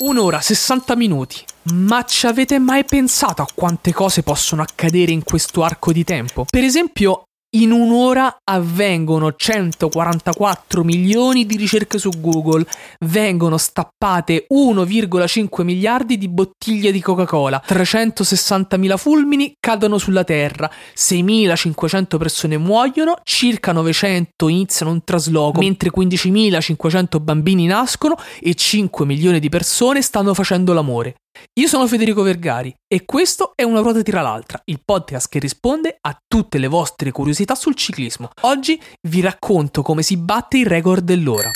Un'ora, 60 minuti. Ma ci avete mai pensato a quante cose possono accadere in questo arco di tempo? Per esempio, in un'ora avvengono 144 milioni di ricerche su Google, vengono stappate 1,5 miliardi di bottiglie di Coca-Cola, 360.000 fulmini cadono sulla Terra, 6.500 persone muoiono, circa 900 iniziano un trasloco, mentre 15.500 bambini nascono e 5 milioni di persone stanno facendo l'amore. Io sono Federico Vergari e questo è Una ruota tira l'altra, il podcast che risponde a tutte le vostre curiosità sul ciclismo. Oggi vi racconto come si batte il record dell'ora.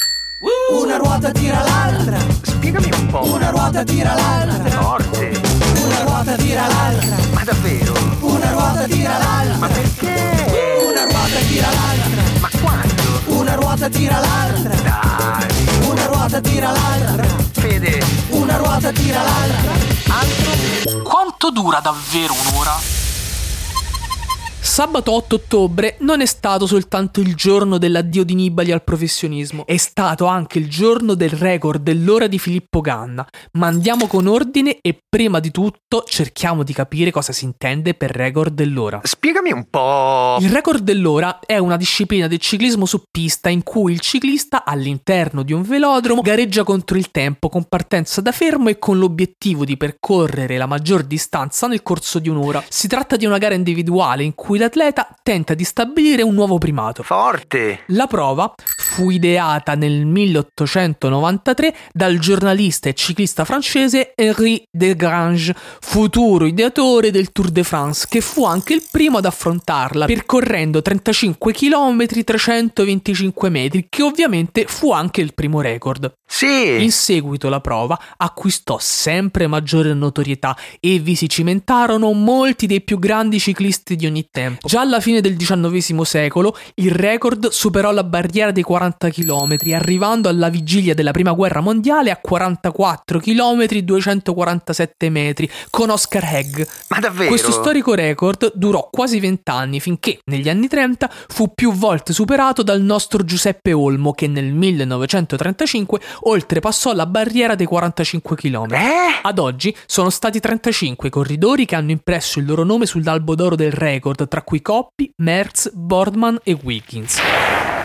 Una ruota tira l'altra. Spiegami un po'. Una ruota tira l'altra. Forte. Una ruota tira l'altra. Ma davvero? Una ruota tira l'altra. Ma perché? Una ruota tira l'altra. Ma quando? Una ruota tira l'altra. Dai. Una ruota tira l'altra. Tira l'altra. Altro? Quanto dura davvero un'ora? Sabato 8 ottobre non è stato soltanto il giorno dell'addio di Nibali al professionismo, è stato anche il giorno del record dell'ora di Filippo Ganna. Ma andiamo con ordine e prima di tutto cerchiamo di capire cosa si intende per record dell'ora. Spiegami un po'. Il record dell'ora è una disciplina del ciclismo su pista in cui il ciclista all'interno di un velodromo gareggia contro il tempo con partenza da fermo e con l'obiettivo di percorrere la maggior distanza nel corso di un'ora. Si tratta di una gara individuale in cui l'atleta tenta di stabilire un nuovo primato. Forte. La prova fu ideata nel 1893 dal giornalista e ciclista francese Henri Desgrange, futuro ideatore del Tour de France, che fu anche il primo ad affrontarla, percorrendo 35 km 325 metri, che ovviamente fu anche il primo record. Sì. In seguito la prova acquistò sempre maggiore notorietà e vi si cimentarono molti dei più grandi ciclisti di ogni tempo. Già alla fine del XIX secolo il record superò la barriera dei 40 km, arrivando alla vigilia della Prima Guerra Mondiale a 44 km 247 metri con Oscar Hegg. Ma davvero? Questo storico record durò quasi 20 anni finché negli anni 30 fu più volte superato dal nostro Giuseppe Olmo che nel 1935 oltrepassò la barriera dei 45 km. Eh? Ad oggi sono stati 35 i corridori che hanno impresso il loro nome sull'albo d'oro del record, tra cui Coppi, Merz, Boardman e Wiggins.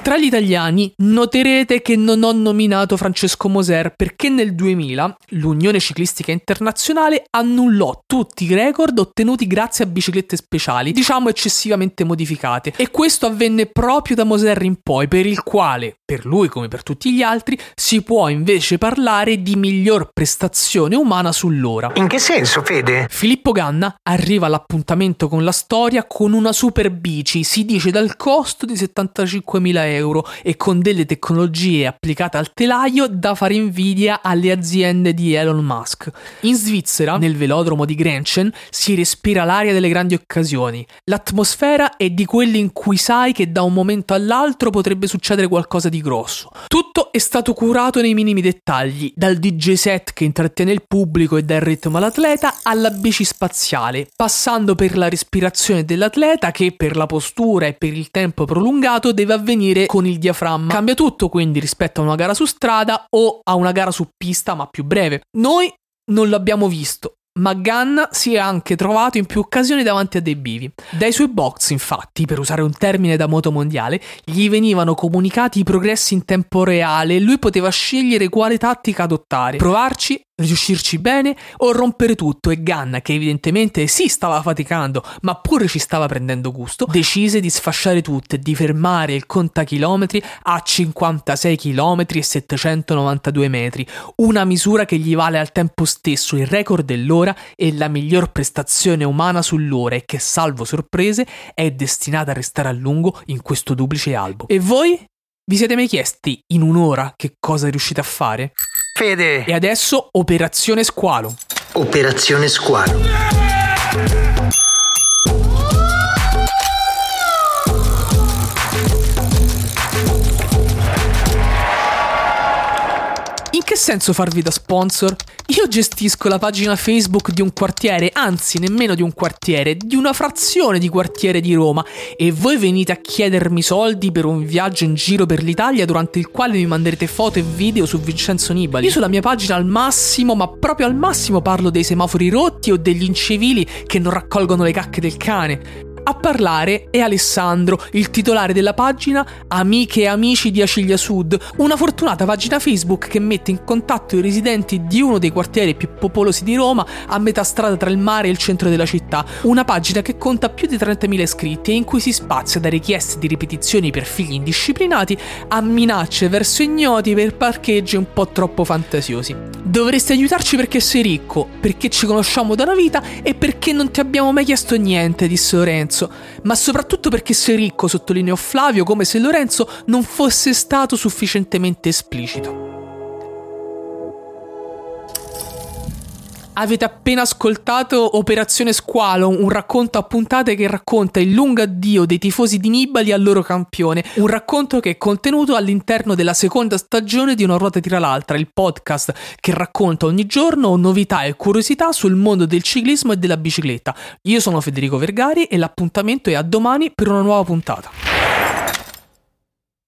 Tra gli italiani noterete che non ho nominato Francesco Moser perché nel 2000 l'Unione Ciclistica Internazionale annullò tutti i record ottenuti grazie a biciclette speciali, diciamo eccessivamente modificate. E questo avvenne proprio da Moser in poi, per il quale, per lui come per tutti gli altri, si può invece parlare di miglior prestazione umana sull'ora. In che senso, Fede? Filippo Ganna arriva all'appuntamento con la storia con una super bici, si dice dal costo di 75.000 euro e con delle tecnologie applicate al telaio da fare invidia alle aziende di Elon Musk. In Svizzera, nel velodromo di Grenchen, si respira l'aria delle grandi occasioni. L'atmosfera è di quelle in cui sai che da un momento all'altro potrebbe succedere qualcosa di grosso. Tutto è stato curato nei minimi dettagli, dal DJ set che intrattiene il pubblico e dà il ritmo all'atleta alla bici spaziale, passando per la respirazione dell'atleta che per la postura e per il tempo prolungato deve avvenire con il diaframma. Cambia tutto quindi rispetto a una gara su strada o a una gara su pista ma più breve. Noi non l'abbiamo visto. Ma Ganna si è anche trovato in più occasioni davanti a dei bivi. Dai suoi box, infatti, per usare un termine da moto mondiale, gli venivano comunicati i progressi in tempo reale e lui poteva scegliere quale tattica adottare. Provarci riuscirci bene o rompere tutto e Ganna, che evidentemente sì stava faticando, ma pure ci stava prendendo gusto, decise di sfasciare tutto e di fermare il contachilometri a 56 km e 792 metri, una misura che gli vale al tempo stesso il record dell'ora e la miglior prestazione umana sull'ora e che, salvo sorprese, è destinata a restare a lungo in questo duplice albo. E voi? Vi siete mai chiesti in un'ora che cosa riuscite a fare? Fede. E adesso Operazione Squalo. Operazione Squalo. Senso farvi da sponsor? Io gestisco la pagina Facebook di un quartiere, anzi nemmeno di un quartiere, di una frazione di quartiere di Roma e voi venite a chiedermi soldi per un viaggio in giro per l'Italia durante il quale mi manderete foto e video su Vincenzo Nibali. Io sulla mia pagina al massimo, ma proprio al massimo parlo dei semafori rotti o degli incivili che non raccolgono le cacche del cane. A parlare è Alessandro, il titolare della pagina Amiche e Amici di Acilia Sud, una fortunata pagina Facebook che mette in contatto i residenti di uno dei quartieri più popolosi di Roma a metà strada tra il mare e il centro della città. Una pagina che conta più di 30.000 iscritti e in cui si spazia da richieste di ripetizioni per figli indisciplinati a minacce verso ignoti per parcheggi un po' troppo fantasiosi. Dovresti aiutarci perché sei ricco, perché ci conosciamo da una vita e perché non ti abbiamo mai chiesto niente, disse Lorenzo ma soprattutto perché sei ricco, sottolineò Flavio, come se Lorenzo non fosse stato sufficientemente esplicito. Avete appena ascoltato Operazione Squalo, un racconto a puntate che racconta il lungo addio dei tifosi di Nibali al loro campione, un racconto che è contenuto all'interno della seconda stagione di Una ruota tira l'altra, il podcast che racconta ogni giorno novità e curiosità sul mondo del ciclismo e della bicicletta. Io sono Federico Vergari e l'appuntamento è a domani per una nuova puntata.